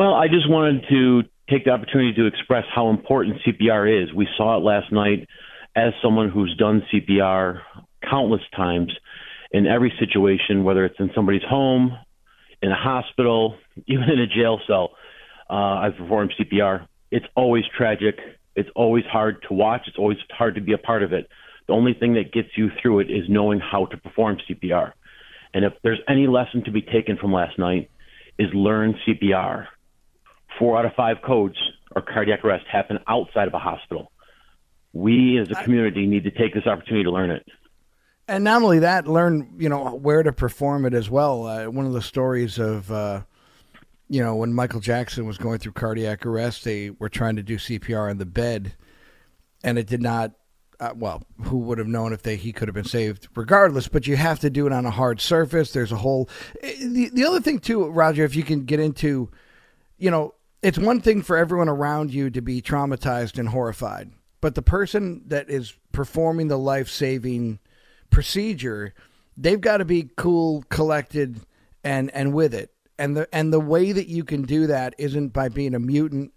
Well, I just wanted to take the opportunity to express how important CPR is. We saw it last night as someone who's done CPR countless times in every situation, whether it's in somebody's home, in a hospital, even in a jail cell. Uh, I've performed CPR. It's always tragic. It's always hard to watch. It's always hard to be a part of it. The only thing that gets you through it is knowing how to perform CPR. And if there's any lesson to be taken from last night, is learn CPR four out of five codes or cardiac arrest happen outside of a hospital. We as a community need to take this opportunity to learn it. And not only that, learn you know where to perform it as well. Uh, one of the stories of uh, you know when Michael Jackson was going through cardiac arrest, they were trying to do CPR on the bed, and it did not. Uh, well, who would have known if they he could have been saved regardless? But you have to do it on a hard surface. There's a whole. Eh, the the other thing too, Roger, if you can get into, you know, it's one thing for everyone around you to be traumatized and horrified, but the person that is performing the life saving procedure, they've got to be cool, collected, and and with it. And the and the way that you can do that isn't by being a mutant,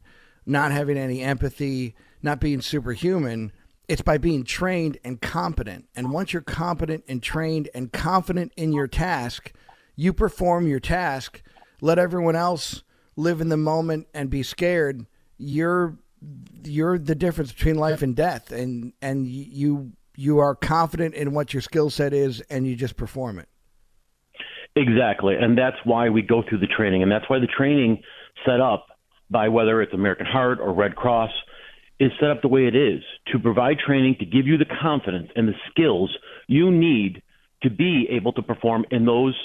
not having any empathy, not being superhuman. It's by being trained and competent. And once you're competent and trained and confident in your task, you perform your task. Let everyone else live in the moment and be scared, you're you're the difference between life and death, and and you you are confident in what your skill set is, and you just perform it. Exactly, and that's why we go through the training, and that's why the training set up by whether it's American Heart or Red Cross is set up the way it is to provide training to give you the confidence and the skills you need to be able to perform in those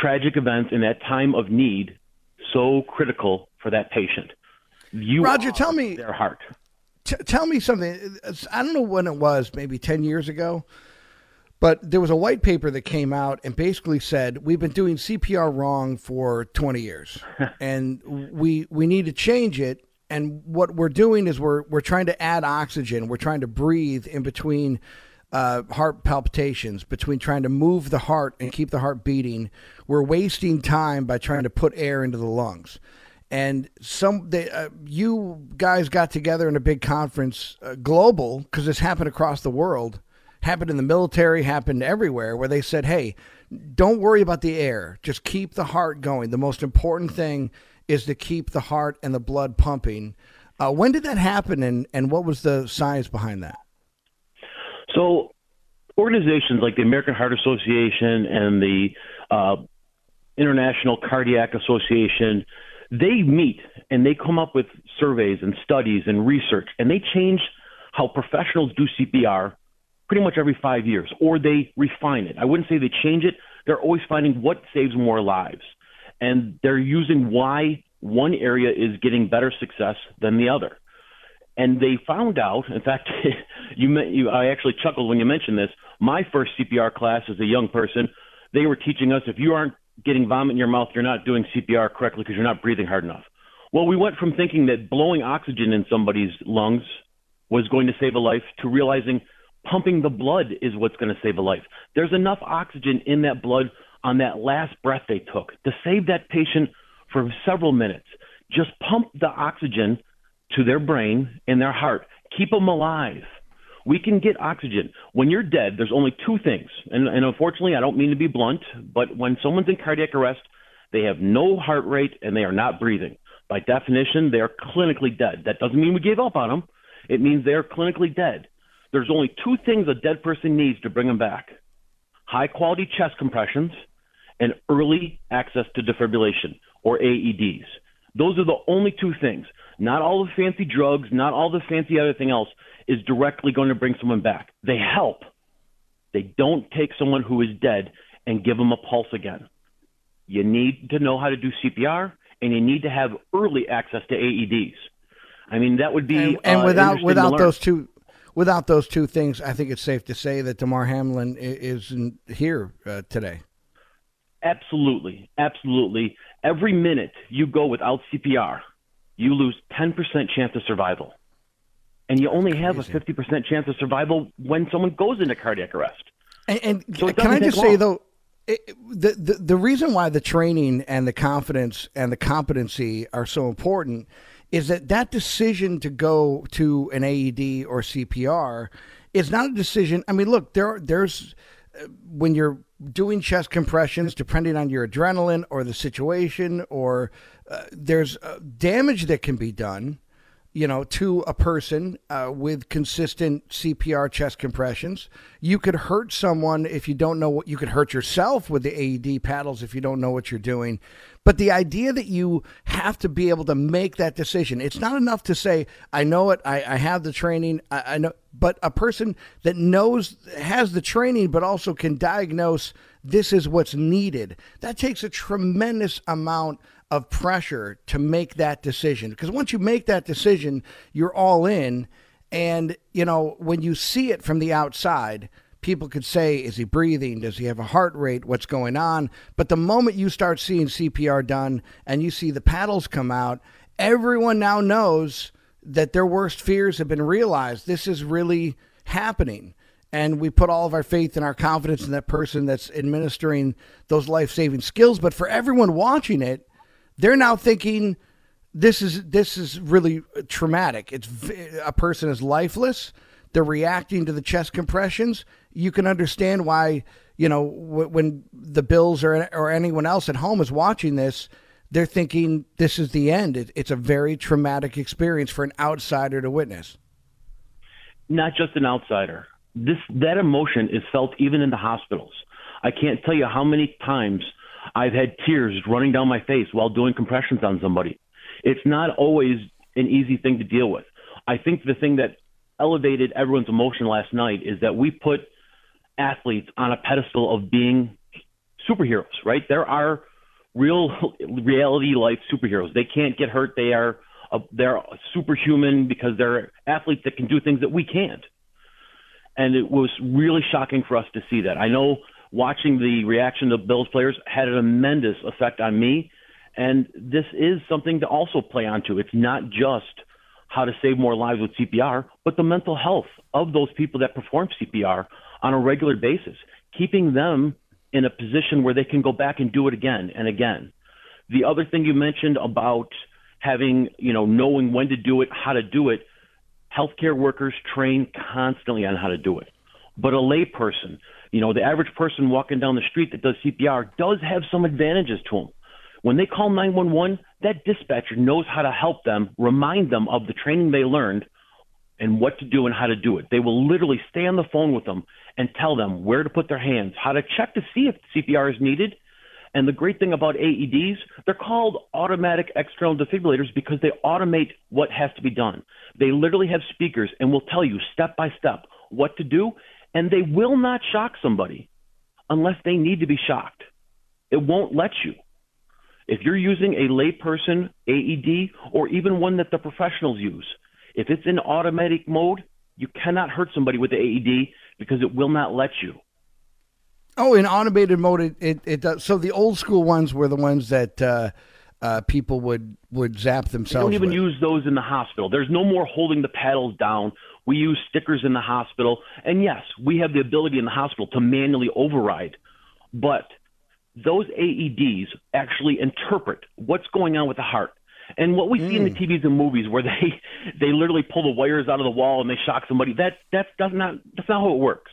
tragic events in that time of need so critical for that patient. You Roger, tell me their heart. T- tell me something. I don't know when it was, maybe 10 years ago, but there was a white paper that came out and basically said we've been doing CPR wrong for 20 years and we we need to change it and what we're doing is we're we're trying to add oxygen, we're trying to breathe in between uh, heart palpitations, between trying to move the heart and keep the heart beating. We're wasting time by trying to put air into the lungs. And some, they, uh, you guys got together in a big conference, uh, global, because this happened across the world, happened in the military, happened everywhere, where they said, "Hey, don't worry about the air. Just keep the heart going. The most important thing is to keep the heart and the blood pumping." Uh, when did that happen, and, and what was the science behind that? So, organizations like the American Heart Association and the uh, International Cardiac Association, they meet and they come up with surveys and studies and research, and they change how professionals do CPR pretty much every five years, or they refine it. I wouldn't say they change it. They're always finding what saves more lives, and they're using why one area is getting better success than the other and they found out. In fact, you, you, I actually chuckled when you mentioned this. My first CPR class as a young person, they were teaching us if you aren't getting vomit in your mouth, you're not doing CPR correctly because you're not breathing hard enough. Well, we went from thinking that blowing oxygen in somebody's lungs was going to save a life to realizing pumping the blood is what's going to save a life. There's enough oxygen in that blood on that last breath they took to save that patient for several minutes. Just pump the oxygen to their brain and their heart. Keep them alive. We can get oxygen. When you're dead, there's only two things. And, and unfortunately, I don't mean to be blunt, but when someone's in cardiac arrest, they have no heart rate and they are not breathing. By definition, they are clinically dead. That doesn't mean we gave up on them. It means they are clinically dead. There's only two things a dead person needs to bring them back high quality chest compressions and early access to defibrillation or AEDs. Those are the only two things. Not all the fancy drugs, not all the fancy other thing else is directly going to bring someone back. They help. They don't take someone who is dead and give them a pulse again. You need to know how to do CPR and you need to have early access to AEDs. I mean, that would be and, and uh, without without those two without those two things, I think it's safe to say that Damar Hamlin isn't here uh, today. Absolutely, absolutely. Every minute you go without CPR, you lose 10% chance of survival. And you only have a 50% chance of survival when someone goes into cardiac arrest. And, and so can I just long. say, though, it, the, the the reason why the training and the confidence and the competency are so important is that that decision to go to an AED or CPR is not a decision. I mean, look, there there's uh, when you're doing chest compressions, depending on your adrenaline or the situation, or uh, there's uh, damage that can be done, you know, to a person uh, with consistent CPR chest compressions. You could hurt someone if you don't know what you could hurt yourself with the AED paddles if you don't know what you're doing. But the idea that you have to be able to make that decision, it's not enough to say, I know it, I, I have the training, I, I know, but a person that knows, has the training, but also can diagnose this is what's needed, that takes a tremendous amount of pressure to make that decision. Because once you make that decision, you're all in. And, you know, when you see it from the outside, people could say, is he breathing? Does he have a heart rate? What's going on? But the moment you start seeing CPR done and you see the paddles come out, everyone now knows that their worst fears have been realized. This is really happening. And we put all of our faith and our confidence in that person that's administering those life saving skills. But for everyone watching it, they're now thinking this is this is really traumatic. It's a person is lifeless. They're reacting to the chest compressions you can understand why you know when the Bills or or anyone else at home is watching this, they're thinking this is the end. It, it's a very traumatic experience for an outsider to witness. Not just an outsider. This that emotion is felt even in the hospitals. I can't tell you how many times I've had tears running down my face while doing compressions on somebody. It's not always an easy thing to deal with. I think the thing that elevated everyone's emotion last night is that we put athletes on a pedestal of being superheroes, right? There are real reality life superheroes. They can't get hurt. They are uh, they're superhuman because they're athletes that can do things that we can't. And it was really shocking for us to see that. I know watching the reaction of Bills players had a tremendous effect on me. And this is something to also play onto. It's not just how to save more lives with CPR, but the mental health of those people that perform CPR on a regular basis, keeping them in a position where they can go back and do it again and again. The other thing you mentioned about having, you know, knowing when to do it, how to do it, healthcare workers train constantly on how to do it. But a layperson, you know, the average person walking down the street that does CPR does have some advantages to them. When they call 911, that dispatcher knows how to help them, remind them of the training they learned and what to do and how to do it. They will literally stay on the phone with them and tell them where to put their hands, how to check to see if CPR is needed. And the great thing about AEDs, they're called automatic external defibrillators because they automate what has to be done. They literally have speakers and will tell you step by step what to do, and they will not shock somebody unless they need to be shocked. It won't let you. If you're using a layperson AED or even one that the professionals use, if it's in automatic mode, you cannot hurt somebody with the AED because it will not let you. Oh, in automated mode, it, it, it does. So the old school ones were the ones that uh, uh, people would would zap themselves. don't even with. use those in the hospital. There's no more holding the paddles down. We use stickers in the hospital. And yes, we have the ability in the hospital to manually override. But those AEDs actually interpret what's going on with the heart. And what we see in the TVs and movies where they they literally pull the wires out of the wall and they shock somebody, that that does not that's not how it works.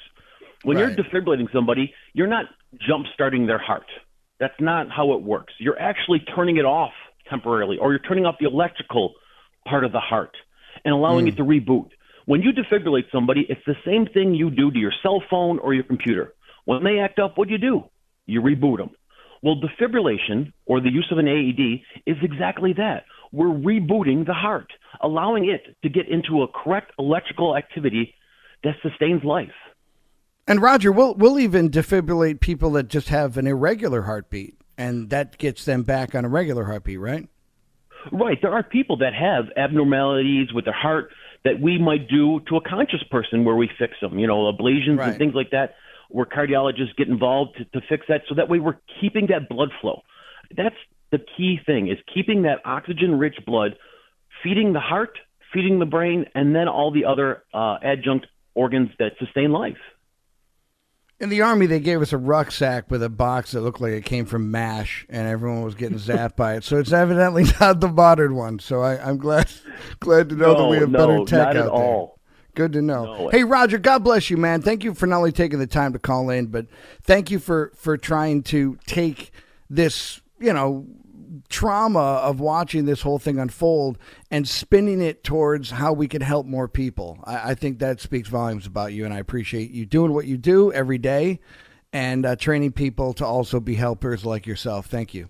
When Right. you're defibrillating somebody, you're not jump starting their heart. That's not how it works. You're actually turning it off temporarily, or you're turning off the electrical part of the heart and allowing it mm. to reboot. When you defibrillate somebody, it's the same thing you do to your cell phone or your computer. When they act up, what do you do? You reboot them. Well, defibrillation or the use of an AED is exactly that. We're rebooting the heart, allowing it to get into a correct electrical activity that sustains life. And Roger, we'll we'll even defibrillate people that just have an irregular heartbeat, and that gets them back on a regular heartbeat, right? Right. There are people that have abnormalities with their heart that we might do to a conscious person where we fix them, you know, ablations Right. and things like that, where cardiologists get involved to, to fix that so that way we're keeping that blood flow. That's the key thing is keeping that oxygen rich blood feeding the heart, feeding the brain, and then all the other uh, adjunct organs that sustain life. In the army, they gave us a rucksack with a box that looked like it came from MASH, and everyone was getting zapped by it. So it's evidently not the modern one. So I, I'm glad glad to know that we have no, better tech not out there. Good to know. No. Hey, Roger, God bless you, man. Thank you for not only taking the time to call in, but thank you for for trying to take this, you know, trauma of watching this whole thing unfold and spinning it towards how we can help more people. I, I think that speaks volumes about you, and I appreciate you doing what you do every day and uh, training people to also be helpers like yourself. Thank you.